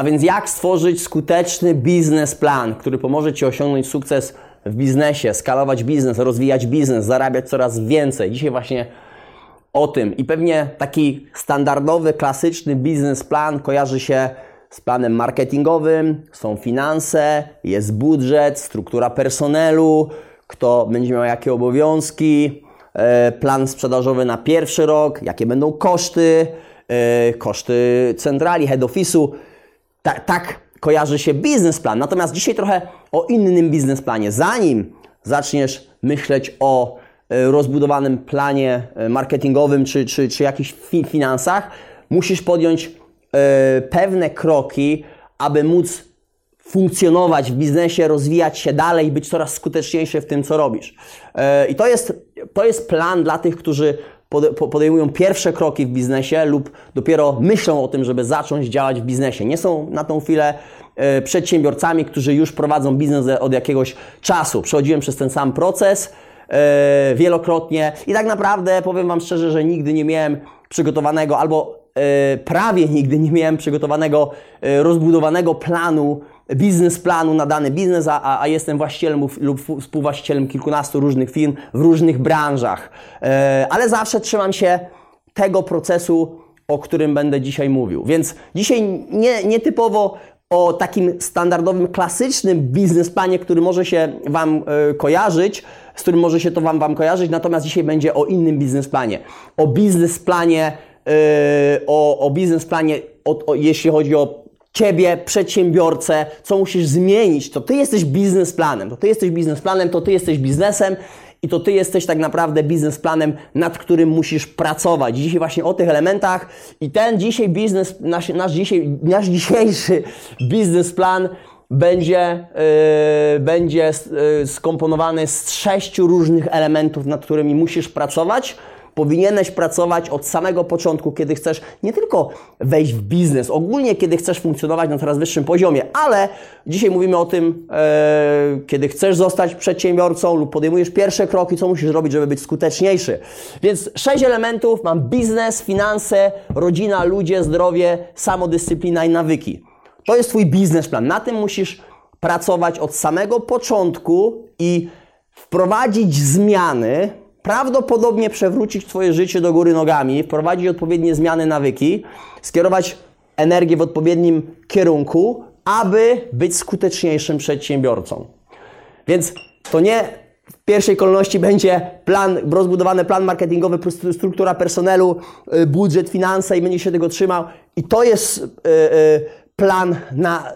A więc jak stworzyć skuteczny biznesplan, który pomoże Ci osiągnąć sukces w biznesie, skalować biznes, rozwijać biznes, zarabiać coraz więcej. Dzisiaj właśnie o tym. I pewnie taki standardowy, klasyczny biznesplan kojarzy się z planem marketingowym, są finanse, jest budżet, struktura personelu, kto będzie miał jakie obowiązki, e, plan sprzedażowy na pierwszy rok, jakie będą koszty, e, koszty centrali, head office'u. Tak, tak kojarzy się biznesplan. Natomiast dzisiaj trochę o innym biznesplanie. Zanim zaczniesz myśleć o e, rozbudowanym planie marketingowym czy, czy, czy jakichś finansach, musisz podjąć pewne kroki, aby móc funkcjonować w biznesie, rozwijać się dalej, być coraz skuteczniejszy w tym, co robisz. E, I to jest, to jest plan dla tych, którzy podejmują pierwsze kroki w biznesie lub dopiero myślą o tym, żeby zacząć działać w biznesie. Nie są na tą chwilę e, przedsiębiorcami, którzy już prowadzą biznes od jakiegoś czasu. Przechodziłem przez ten sam proces e, wielokrotnie i tak naprawdę powiem Wam szczerze, że nigdy nie miałem przygotowanego albo prawie nigdy nie miałem przygotowanego, rozbudowanego planu biznesplanu na dany biznes, a, a jestem właścicielem lub współwłaścicielem kilkunastu różnych firm w różnych branżach. E, ale zawsze trzymam się tego procesu, o którym będę dzisiaj mówił. Więc dzisiaj nie, nietypowo o takim standardowym, klasycznym biznesplanie, który może się Wam e, kojarzyć, z którym może się to Wam, wam kojarzyć, natomiast dzisiaj będzie o innym biznesplanie. O biznesplanie, e, o, o biznesplanie, o, o, jeśli chodzi o Ciebie, przedsiębiorcę, co musisz zmienić, to Ty jesteś biznesplanem, to Ty jesteś biznesplanem, to Ty jesteś biznesem i to Ty jesteś tak naprawdę biznesplanem, nad którym musisz pracować. Dzisiaj właśnie o tych elementach i ten dzisiaj biznes, nasz, nasz, dzisiaj, nasz dzisiejszy biznesplan będzie, yy, będzie yy, skomponowany z sześciu różnych elementów, nad którymi musisz pracować, Powinieneś pracować od samego początku, kiedy chcesz nie tylko wejść w biznes, ogólnie kiedy chcesz funkcjonować na coraz wyższym poziomie, ale dzisiaj mówimy o tym, e, kiedy chcesz zostać przedsiębiorcą lub podejmujesz pierwsze kroki, co musisz robić, żeby być skuteczniejszy. Więc sześć elementów: mam biznes, finanse, rodzina, ludzie, zdrowie, samodyscyplina i nawyki. To jest Twój biznesplan. Na tym musisz pracować od samego początku i wprowadzić zmiany, prawdopodobnie przewrócić Twoje życie do góry nogami, wprowadzić odpowiednie zmiany, nawyki, skierować energię w odpowiednim kierunku, aby być skuteczniejszym przedsiębiorcą. Więc to nie w pierwszej kolejności będzie plan, rozbudowany plan marketingowy, struktura personelu, y, budżet, finanse i będzie się tego trzymał. I to jest y, y, plan na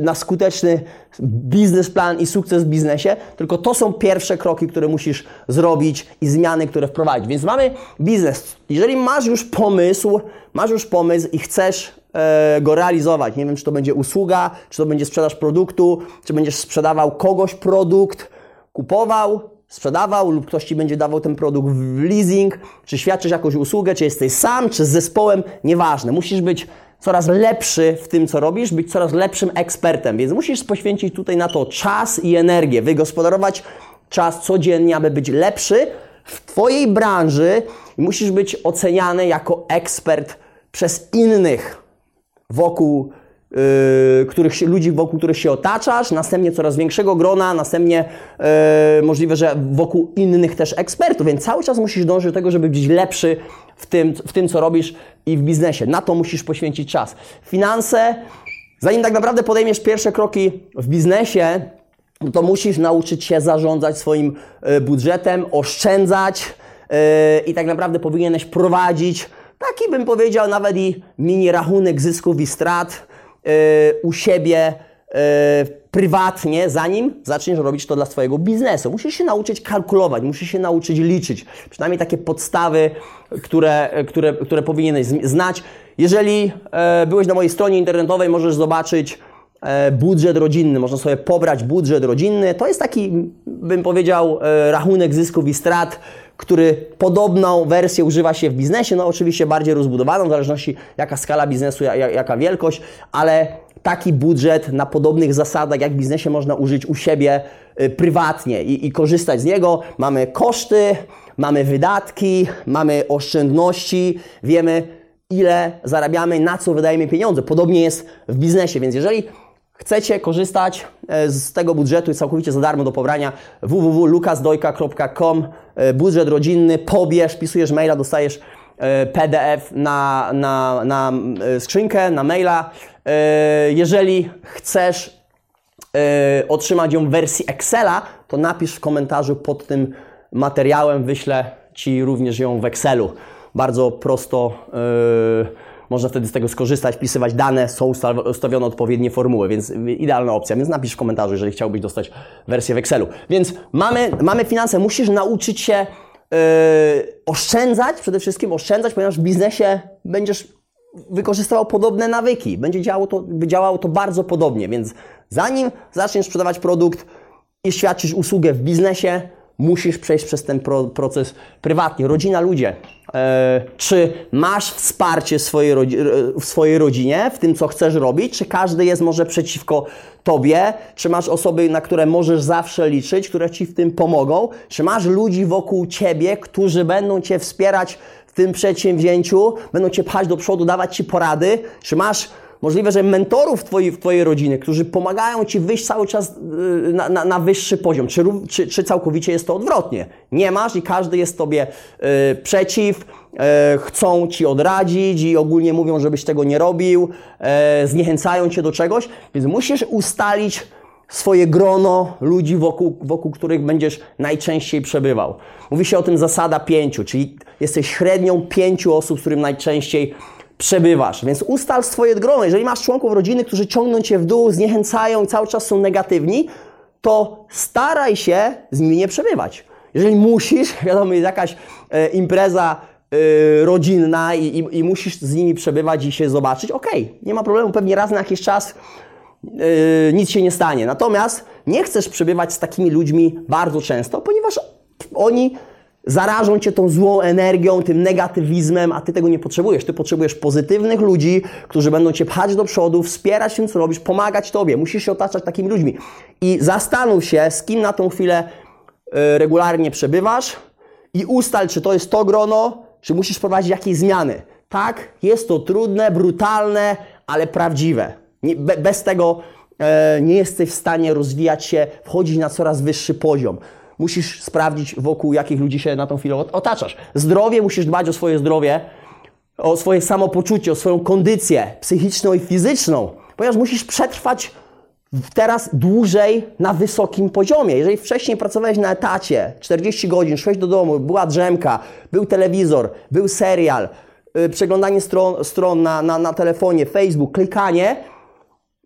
na skuteczny biznesplan i sukces w biznesie, tylko to są pierwsze kroki, które musisz zrobić i zmiany, które wprowadzić. Więc mamy biznes. Jeżeli masz już pomysł, masz już pomysł i chcesz e, go realizować, nie wiem, czy to będzie usługa, czy to będzie sprzedaż produktu, czy będziesz sprzedawał kogoś produkt, kupował, sprzedawał lub ktoś Ci będzie dawał ten produkt w leasing, czy świadczysz jakąś usługę, czy jesteś sam, czy z zespołem, nieważne. Musisz być coraz lepszy w tym, co robisz, być coraz lepszym ekspertem. Więc musisz poświęcić tutaj na to czas i energię, wygospodarować czas codziennie, aby być lepszy w Twojej branży i musisz być oceniany jako ekspert przez innych wokół Yy, których ludzi, wokół których się otaczasz, następnie coraz większego grona, następnie yy, możliwe, że wokół innych też ekspertów, więc cały czas musisz dążyć do tego, żeby być lepszy w tym, w tym, co robisz i w biznesie. Na to musisz poświęcić czas. Finanse, zanim tak naprawdę podejmiesz pierwsze kroki w biznesie, to musisz nauczyć się zarządzać swoim yy, budżetem, oszczędzać yy, i tak naprawdę powinieneś prowadzić taki bym powiedział nawet i mini rachunek zysków i strat, u siebie yy, prywatnie, zanim zaczniesz robić to dla swojego biznesu. Musisz się nauczyć kalkulować, musisz się nauczyć liczyć. Przynajmniej takie podstawy, które, które, które powinieneś znać. Jeżeli yy, byłeś na mojej stronie internetowej, możesz zobaczyć budżet rodzinny, można sobie pobrać budżet rodzinny. To jest taki, bym powiedział, rachunek zysków i strat, który podobną wersję używa się w biznesie, no oczywiście bardziej rozbudowaną, w zależności jaka skala biznesu, jaka wielkość, ale taki budżet na podobnych zasadach jak w biznesie można użyć u siebie y, prywatnie i, i korzystać z niego. Mamy koszty, mamy wydatki, mamy oszczędności, wiemy ile zarabiamy, na co wydajemy pieniądze. Podobnie jest w biznesie, więc jeżeli chcecie korzystać e, z tego budżetu i całkowicie za darmo do pobrania www.lukasdojka.com budżet rodzinny, pobierz, pisujesz maila, dostajesz e, PDF na, na, na skrzynkę, na maila. Jeżeli chcesz otrzymać ją w wersji Excela, to napisz w komentarzu pod tym materiałem, wyślę Ci również ją w Excelu. Bardzo prosto można wtedy z tego skorzystać, wpisywać dane, są ustawione odpowiednie formuły, więc idealna opcja. Więc napisz w komentarzu, jeżeli chciałbyś dostać wersję w Excelu. Więc mamy, mamy finanse, musisz nauczyć się yy, oszczędzać, przede wszystkim oszczędzać, ponieważ w biznesie będziesz wykorzystywał podobne nawyki. Będzie działało to, działało to bardzo podobnie, więc zanim zaczniesz sprzedawać produkt i świadczyć usługę w biznesie, musisz przejść przez ten pro proces prywatnie. Rodzina, ludzie. E, czy masz wsparcie swojej, w swojej rodzinie, w tym, co chcesz robić? Czy każdy jest może przeciwko tobie? Czy masz osoby, na które możesz zawsze liczyć, które ci w tym pomogą? Czy masz ludzi wokół ciebie, którzy będą cię wspierać w tym przedsięwzięciu, będą cię pchać do przodu, dawać ci porady? Czy masz Możliwe, że mentorów twojej, w Twojej rodziny, którzy pomagają Ci wyjść cały czas y, na, na, na wyższy poziom. Czy, czy, czy, całkowicie jest to odwrotnie? Nie masz i każdy jest Tobie y, przeciw, y, chcą Ci odradzić i ogólnie mówią, żebyś tego nie robił, y, zniechęcają Cię do czegoś, więc musisz ustalić swoje grono ludzi, wokół, wokół których będziesz najczęściej przebywał. Mówi się o tym zasada pięciu, czyli jesteś średnią pięciu osób, z którym najczęściej przebywasz. Więc ustal swoje grono. Jeżeli masz członków rodziny, którzy ciągną cię w dół, zniechęcają i cały czas są negatywni, to staraj się z nimi nie przebywać. Jeżeli musisz, wiadomo, jest jakaś e, impreza e, rodzinna i, i, i, musisz z nimi przebywać i się zobaczyć, okej, okay, nie ma problemu, pewnie raz na jakiś czas e, nic się nie stanie. Natomiast nie chcesz przebywać z takimi ludźmi bardzo często, ponieważ oni zarażą cię tą złą energią, tym negatywizmem, a ty tego nie potrzebujesz. Ty potrzebujesz pozytywnych ludzi, którzy będą cię pchać do przodu, wspierać tym, co robisz, pomagać tobie. Musisz się otaczać takimi ludźmi. I zastanów się, z kim na tą chwilę y, regularnie przebywasz i ustal, czy to jest to grono, czy musisz prowadzić jakieś zmiany. Tak, jest to trudne, brutalne, ale prawdziwe. Nie, be, bez tego e, nie jesteś w stanie rozwijać się, wchodzić na coraz wyższy poziom musisz sprawdzić, wokół jakich ludzi się na tą chwilę otaczasz. Zdrowie, musisz dbać o swoje zdrowie, o swoje samopoczucie, o swoją kondycję psychiczną i fizyczną, ponieważ musisz przetrwać teraz dłużej na wysokim poziomie. Jeżeli wcześniej pracowałeś na etacie 40 godzin, szłeś do domu, była drzemka, był telewizor, był serial, yy, przeglądanie stron, stron na, na, na telefonie, Facebook, klikanie,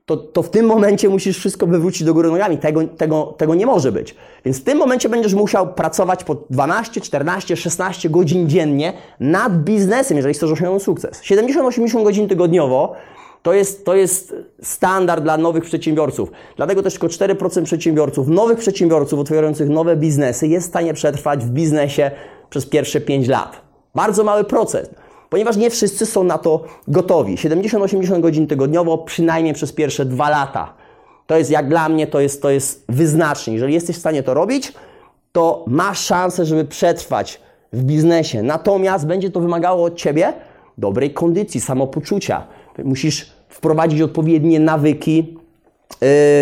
to, to w tym momencie musisz wszystko wywrócić do góry nogami. Tego, tego, tego nie może być. Więc w tym momencie będziesz musiał pracować po 12, 14, 16 godzin dziennie nad biznesem, jeżeli chcesz osiągnąć sukces. 70-80 godzin tygodniowo to jest, to jest standard dla nowych przedsiębiorców. Dlatego też tylko 4% przedsiębiorców, nowych przedsiębiorców otwierających nowe biznesy jest w stanie przetrwać w biznesie przez pierwsze 5 lat. Bardzo mały procent ponieważ nie wszyscy są na to gotowi. 70-80 godzin tygodniowo, przynajmniej przez pierwsze dwa lata. To jest, jak dla mnie, to jest, to jest wyznacznik. Jeżeli jesteś w stanie to robić, to masz szansę, żeby przetrwać w biznesie. Natomiast będzie to wymagało od Ciebie dobrej kondycji, samopoczucia. Musisz wprowadzić odpowiednie nawyki,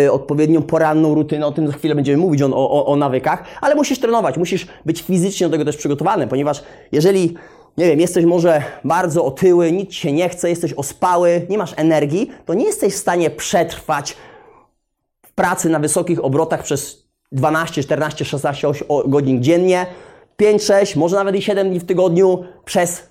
Yy, odpowiednią poranną rutynę, o tym za chwilę będziemy mówić o, o, o nawykach, ale musisz trenować, musisz być fizycznie do tego też przygotowany, ponieważ jeżeli nie wiem, jesteś może bardzo otyły, nic się nie chce, jesteś ospały, nie masz energii, to nie jesteś w stanie przetrwać w pracy na wysokich obrotach przez 12, 14, 16 godzin dziennie, 5, 6, może nawet i 7 dni w tygodniu przez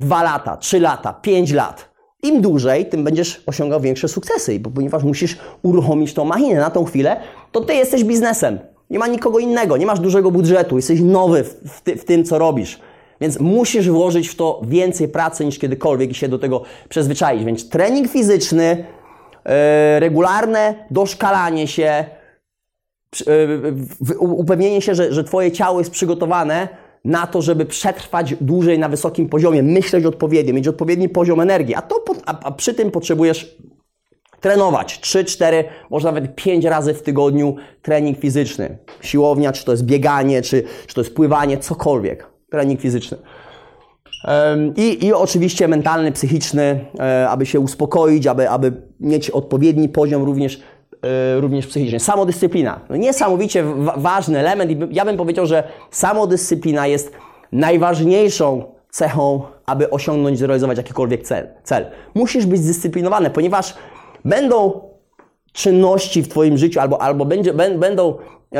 2 lata, 3 lata, 5 lat. Im dłużej, tym będziesz osiągał większe sukcesy, ponieważ musisz uruchomić tą machinę na tą chwilę, to ty jesteś biznesem. Nie ma nikogo innego, nie masz dużego budżetu, jesteś nowy w, ty, w tym, co robisz. Więc musisz włożyć w to więcej pracy niż kiedykolwiek i się do tego przyzwyczaić. Więc trening fizyczny, e, regularne doszkalanie się, e, upewnienie się, że, że Twoje ciało jest przygotowane na to, żeby przetrwać dłużej na wysokim poziomie, myśleć odpowiednio, mieć odpowiedni poziom energii, a, to, a, a przy tym potrzebujesz trenować 3, 4, może nawet 5 razy w tygodniu trening fizyczny. Siłownia, czy to jest bieganie, czy, czy to jest pływanie, cokolwiek trening fizyczny. I, I oczywiście mentalny, psychiczny, e, aby się uspokoić, aby, aby mieć odpowiedni poziom również, e, również psychiczny. Samodyscyplina. No niesamowicie ważny element i ja bym powiedział, że samodyscyplina jest najważniejszą cechą, aby osiągnąć, zrealizować jakikolwiek cel. cel. Musisz być zdyscyplinowany, ponieważ będą czynności w Twoim życiu albo, albo będzie, będą e,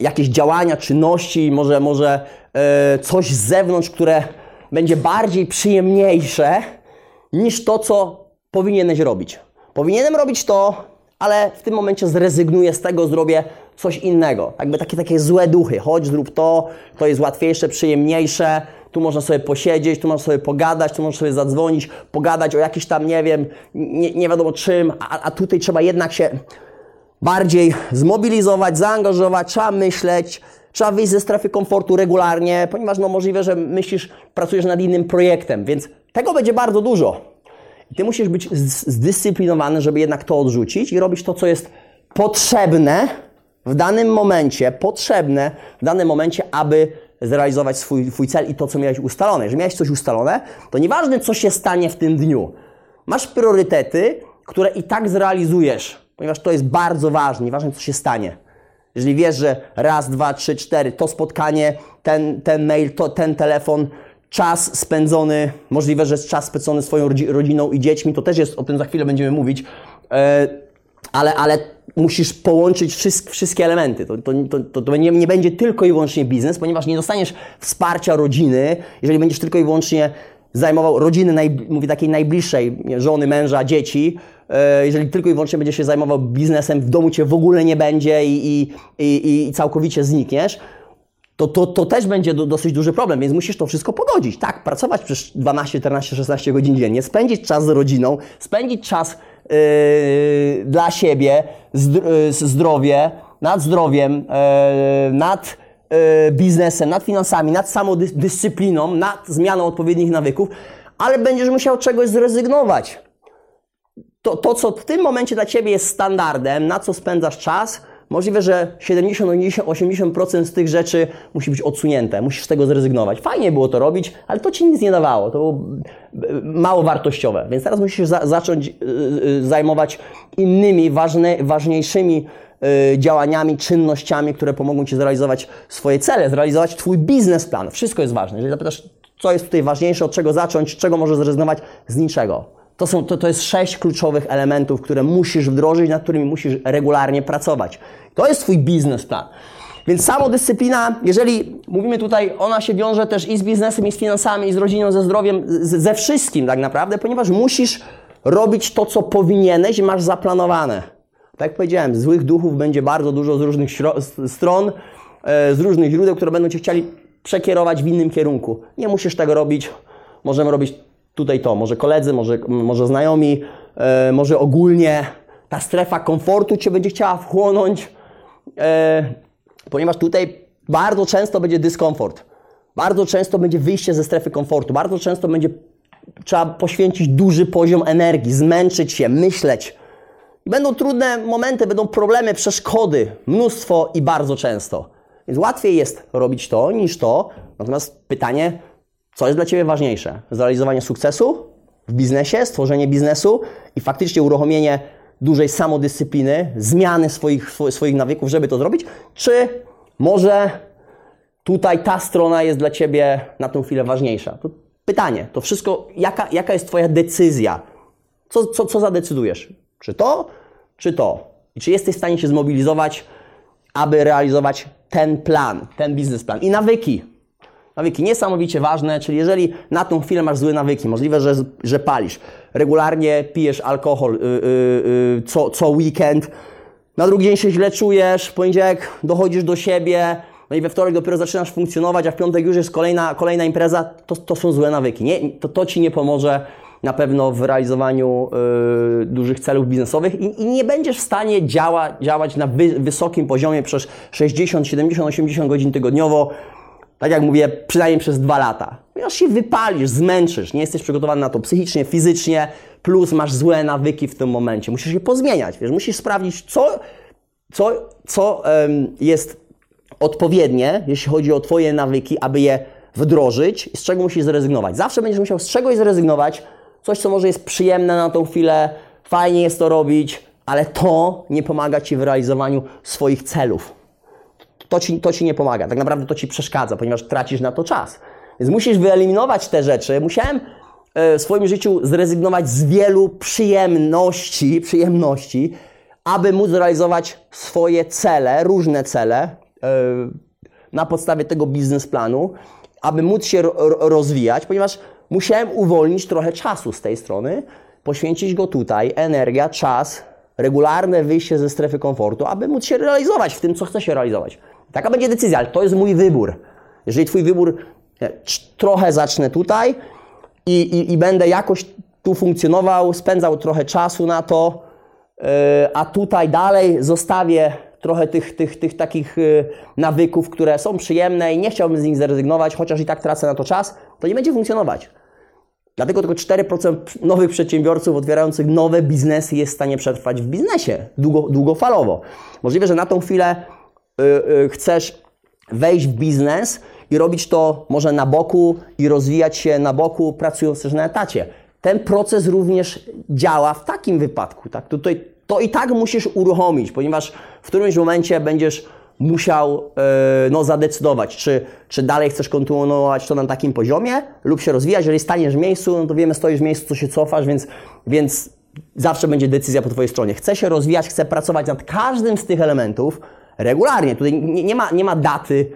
jakieś działania, czynności, może, może e, coś z zewnątrz, które będzie bardziej przyjemniejsze niż to, co powinieneś robić. Powinienem robić to, ale w tym momencie zrezygnuję z tego, zrobię coś innego. Jakby takie, takie złe duchy. Chodź, zrób to, to jest łatwiejsze, przyjemniejsze, tu można sobie posiedzieć, tu można sobie pogadać, tu można sobie zadzwonić, pogadać o jakiś tam, nie wiem, nie, nie wiadomo czym, a, a tutaj trzeba jednak się bardziej zmobilizować, zaangażować, trzeba myśleć, trzeba wyjść ze strefy komfortu regularnie, ponieważ no możliwe, że myślisz, pracujesz nad innym projektem, więc tego będzie bardzo dużo. I ty musisz być zdyscyplinowany, żeby jednak to odrzucić i robić to, co jest potrzebne w danym momencie, potrzebne w danym momencie, aby zrealizować swój, swój cel i to, co miałeś ustalone. Jeżeli miałeś coś ustalone, to nieważne, co się stanie w tym dniu. Masz priorytety, które i tak zrealizujesz, ponieważ to jest bardzo ważne, nieważne, co się stanie. Jeżeli wiesz, że raz, dwa, trzy, cztery, to spotkanie, ten, ten mail, to, ten telefon, czas spędzony, możliwe, że czas spędzony swoją rodziną i dziećmi, to też jest, o tym za chwilę będziemy mówić, e, ale, ale musisz połączyć wszystkie elementy. To, to, to, to nie, nie, będzie tylko i wyłącznie biznes, ponieważ nie dostaniesz wsparcia rodziny, jeżeli będziesz tylko i wyłącznie zajmował rodziny, naj, mówię takiej najbliższej, żony, męża, dzieci, jeżeli tylko i wyłącznie będziesz się zajmował biznesem, w domu cię w ogóle nie będzie i, i, i, całkowicie znikniesz, to, to, to też będzie do, dosyć duży problem, więc musisz to wszystko pogodzić. Tak, pracować przez 12, 14, 16 godzin dziennie, spędzić czas z rodziną, spędzić czas yy, dla siebie, yy, zdrowie, nad zdrowiem, yy, nad yy, biznesem, nad finansami, nad samodyscypliną, nad zmianą odpowiednich nawyków, ale będziesz musiał czegoś zrezygnować. To, to, co w tym momencie dla Ciebie jest standardem, na co spędzasz czas, Możliwe, że 70-80% z tych rzeczy musi być odsunięte, musisz z tego zrezygnować. Fajnie było to robić, ale to ci nic nie dawało, to było mało wartościowe. Więc teraz musisz za zacząć yy, zajmować innymi, ważne, ważniejszymi działaniami, czynnościami, które pomogą Ci zrealizować swoje cele, zrealizować Twój biznesplan. Wszystko jest ważne. Jeżeli zapytasz, co jest tutaj ważniejsze, od czego zacząć, czego możesz zrezygnować, z niczego. To, są, to, to jest sześć kluczowych elementów, które musisz wdrożyć, nad którymi musisz regularnie pracować. To jest Twój biznesplan. Więc samodyscyplina, jeżeli mówimy tutaj, ona się wiąże też i z biznesem, i z finansami, i z rodziną, ze zdrowiem, z, ze wszystkim tak naprawdę, ponieważ musisz robić to, co powinieneś i masz zaplanowane. Tak jak powiedziałem, złych duchów będzie bardzo dużo z różnych stron, e, z różnych źródeł, które będą Cię chcieli przekierować w innym kierunku. Nie musisz tego robić. Możemy robić tutaj to, może koledzy, może, może znajomi, e, może ogólnie ta strefa komfortu Cię będzie chciała wchłonąć, e, ponieważ tutaj bardzo często będzie dyskomfort. Bardzo często będzie wyjście ze strefy komfortu. Bardzo często będzie trzeba poświęcić duży poziom energii, zmęczyć się, myśleć. I będą trudne momenty, będą problemy, przeszkody, mnóstwo i bardzo często. Więc łatwiej jest robić to niż to. Natomiast pytanie, co jest dla Ciebie ważniejsze? Zrealizowanie sukcesu w biznesie, stworzenie biznesu i faktycznie uruchomienie dużej samodyscypliny, zmiany swoich, swoich nawyków, żeby to zrobić? Czy może tutaj ta strona jest dla Ciebie na tą chwilę ważniejsza? To pytanie, to wszystko, jaka, jaka jest Twoja decyzja? Co, co, co zadecydujesz? Czy to, czy to? I czy jesteś w stanie się zmobilizować, aby realizować ten plan, ten biznesplan? I nawyki. Nawyki niesamowicie ważne, czyli jeżeli na tą chwilę masz złe nawyki, możliwe, że, że palisz, regularnie pijesz alkohol yy, yy, co, co weekend, na drugi dzień się źle czujesz, w poniedziałek dochodzisz do siebie, no i we wtorek dopiero zaczynasz funkcjonować, a w piątek już jest kolejna, kolejna impreza, to, to są złe nawyki. Nie, to, to Ci nie pomoże na pewno w realizowaniu yy, dużych celów biznesowych i, i, nie będziesz w stanie działa, działać na wy, wysokim poziomie przez 60, 70, 80 godzin tygodniowo, tak jak mówię, przynajmniej przez dwa lata. Ponieważ się wypalisz, zmęczysz, nie jesteś przygotowany na to psychicznie, fizycznie, plus masz złe nawyki w tym momencie. Musisz je pozmieniać, wiesz, musisz sprawdzić, co, co, co um, jest odpowiednie, jeśli chodzi o Twoje nawyki, aby je wdrożyć i z czego musisz zrezygnować. Zawsze będziesz musiał z czegoś zrezygnować, coś, co może jest przyjemne na tą chwilę, fajnie jest to robić, ale to nie pomaga Ci w realizowaniu swoich celów. To ci, to ci nie pomaga, tak naprawdę to Ci przeszkadza, ponieważ tracisz na to czas. Więc musisz wyeliminować te rzeczy. Musiałem e, w swoim życiu zrezygnować z wielu przyjemności, przyjemności, aby móc realizować swoje cele, różne cele e, na podstawie tego biznesplanu, aby móc się rozwijać, ponieważ musiałem uwolnić trochę czasu z tej strony, poświęcić go tutaj, energia, czas, regularne wyjście ze strefy komfortu, aby móc się realizować w tym, co chcę się realizować. Taka będzie decyzja, ale to jest mój wybór. Jeżeli Twój wybór, trochę zacznę tutaj i, i, i będę jakoś tu funkcjonował, spędzał trochę czasu na to, yy, a tutaj dalej zostawię trochę tych, tych, tych takich yy, nawyków, które są przyjemne i nie chciałbym z nich zrezygnować, chociaż i tak tracę na to czas, to nie będzie funkcjonować. Dlatego tylko 4% nowych przedsiębiorców otwierających nowe biznesy jest w stanie przetrwać w biznesie długo, długofalowo. Możliwe, że na tą chwilę chcesz wejść w biznes i robić to może na boku i rozwijać się na boku, pracując też na etacie. Ten proces również działa w takim wypadku. Tak? Tutaj to i tak musisz uruchomić, ponieważ w którymś momencie będziesz musiał yy, no, zadecydować, czy, czy dalej chcesz kontynuować to na takim poziomie lub się rozwijać. Jeżeli staniesz w miejscu, no to wiemy, stoisz w miejscu, to się cofasz, więc, więc zawsze będzie decyzja po Twojej stronie. Chcę się rozwijać, chcę pracować nad każdym z tych elementów regularnie. Tutaj nie, nie ma, nie ma daty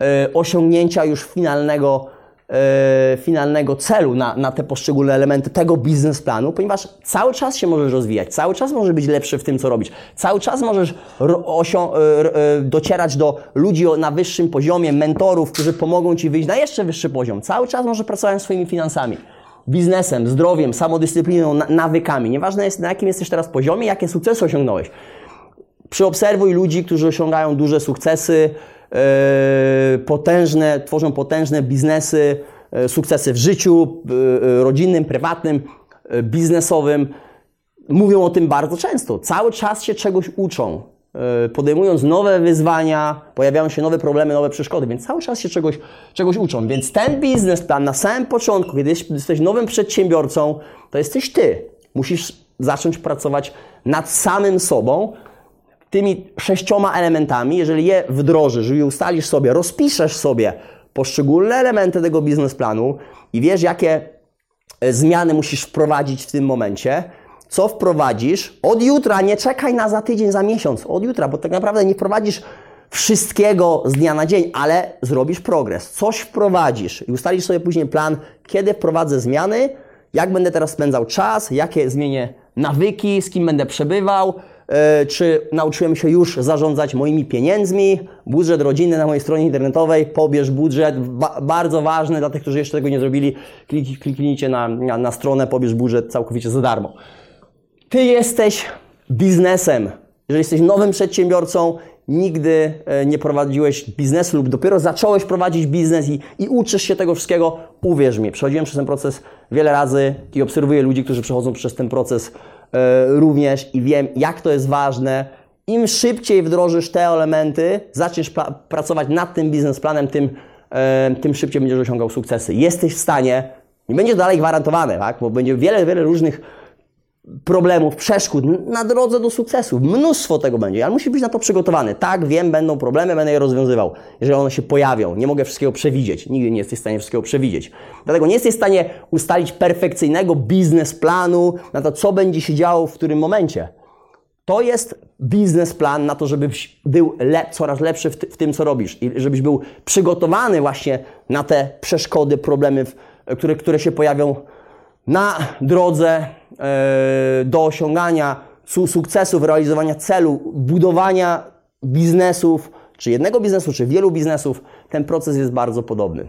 yy, osiągnięcia już finalnego E, finalnego celu na, na te poszczególne elementy tego biznesplanu, ponieważ cały czas się możesz rozwijać, cały czas możesz być lepszy w tym, co robisz, cały czas możesz e, e, docierać do ludzi na wyższym poziomie, mentorów, którzy pomogą Ci wyjść na jeszcze wyższy poziom. Cały czas możesz pracować swoimi finansami biznesem, zdrowiem, samodyscypliną, nawykami. Nieważne jest, na jakim jesteś teraz poziomie, jakie sukcesy osiągnąłeś. Przyobserwuj ludzi, którzy osiągają duże sukcesy, E, potężne, tworzą potężne biznesy, e, sukcesy w życiu e, rodzinnym, prywatnym, biznesowym. Mówią o tym bardzo często. Cały czas się czegoś uczą. Podejmując nowe wyzwania, pojawiają się nowe problemy, nowe przeszkody, więc cały czas się czegoś, czegoś uczą. Więc ten biznesplan na samym początku, kiedy jesteś nowym przedsiębiorcą, to jesteś ty. Musisz zacząć pracować nad samym sobą, tymi sześcioma elementami, jeżeli je wdrożysz i ustalisz sobie, rozpiszesz sobie poszczególne elementy tego biznesplanu i wiesz, jakie e, zmiany musisz wprowadzić w tym momencie, co wprowadzisz od jutra, nie czekaj na za tydzień, za miesiąc, od jutra, bo tak naprawdę nie wprowadzisz wszystkiego z dnia na dzień, ale zrobisz progres, coś wprowadzisz i ustalisz sobie później plan, kiedy wprowadzę zmiany, jak będę teraz spędzał czas, jakie zmienię nawyki, z kim będę przebywał, czy nauczyłem się już zarządzać moimi pieniędzmi. Budżet rodzinny na mojej stronie internetowej, pobierz budżet, ba bardzo ważny dla tych, którzy jeszcze tego nie zrobili. Klik, kliknijcie na, na, na stronę, pobierz budżet całkowicie za darmo. Ty jesteś biznesem. Jeżeli jesteś nowym przedsiębiorcą, nigdy e, nie prowadziłeś biznesu lub dopiero zacząłeś prowadzić biznes i, i uczysz się tego wszystkiego, uwierz mi, przechodziłem przez ten proces wiele razy i obserwuję ludzi, którzy przechodzą przez ten proces E, również i wiem, jak to jest ważne. Im szybciej wdrożysz te elementy, zaczniesz pracować nad tym biznesplanem, tym, e, tym szybciej będziesz osiągał sukcesy. Jesteś w stanie, nie będzie dalej gwarantowane, tak? bo będzie wiele, wiele różnych problemów, przeszkód na drodze do sukcesu. Mnóstwo tego będzie, ale musi być na to przygotowany. Tak, wiem, będą problemy, będę je rozwiązywał, jeżeli one się pojawią. Nie mogę wszystkiego przewidzieć. Nigdy nie jesteś w stanie wszystkiego przewidzieć. Dlatego nie jesteś w stanie ustalić perfekcyjnego biznesplanu na to, co będzie się działo w którym momencie. To jest biznesplan na to, żebyś był coraz lepszy w, w, tym, co robisz i żebyś był przygotowany właśnie na te przeszkody, problemy, które, które się pojawią na drodze do osiągania sukcesów, realizowania celu, budowania biznesów, czy jednego biznesu, czy wielu biznesów, ten proces jest bardzo podobny.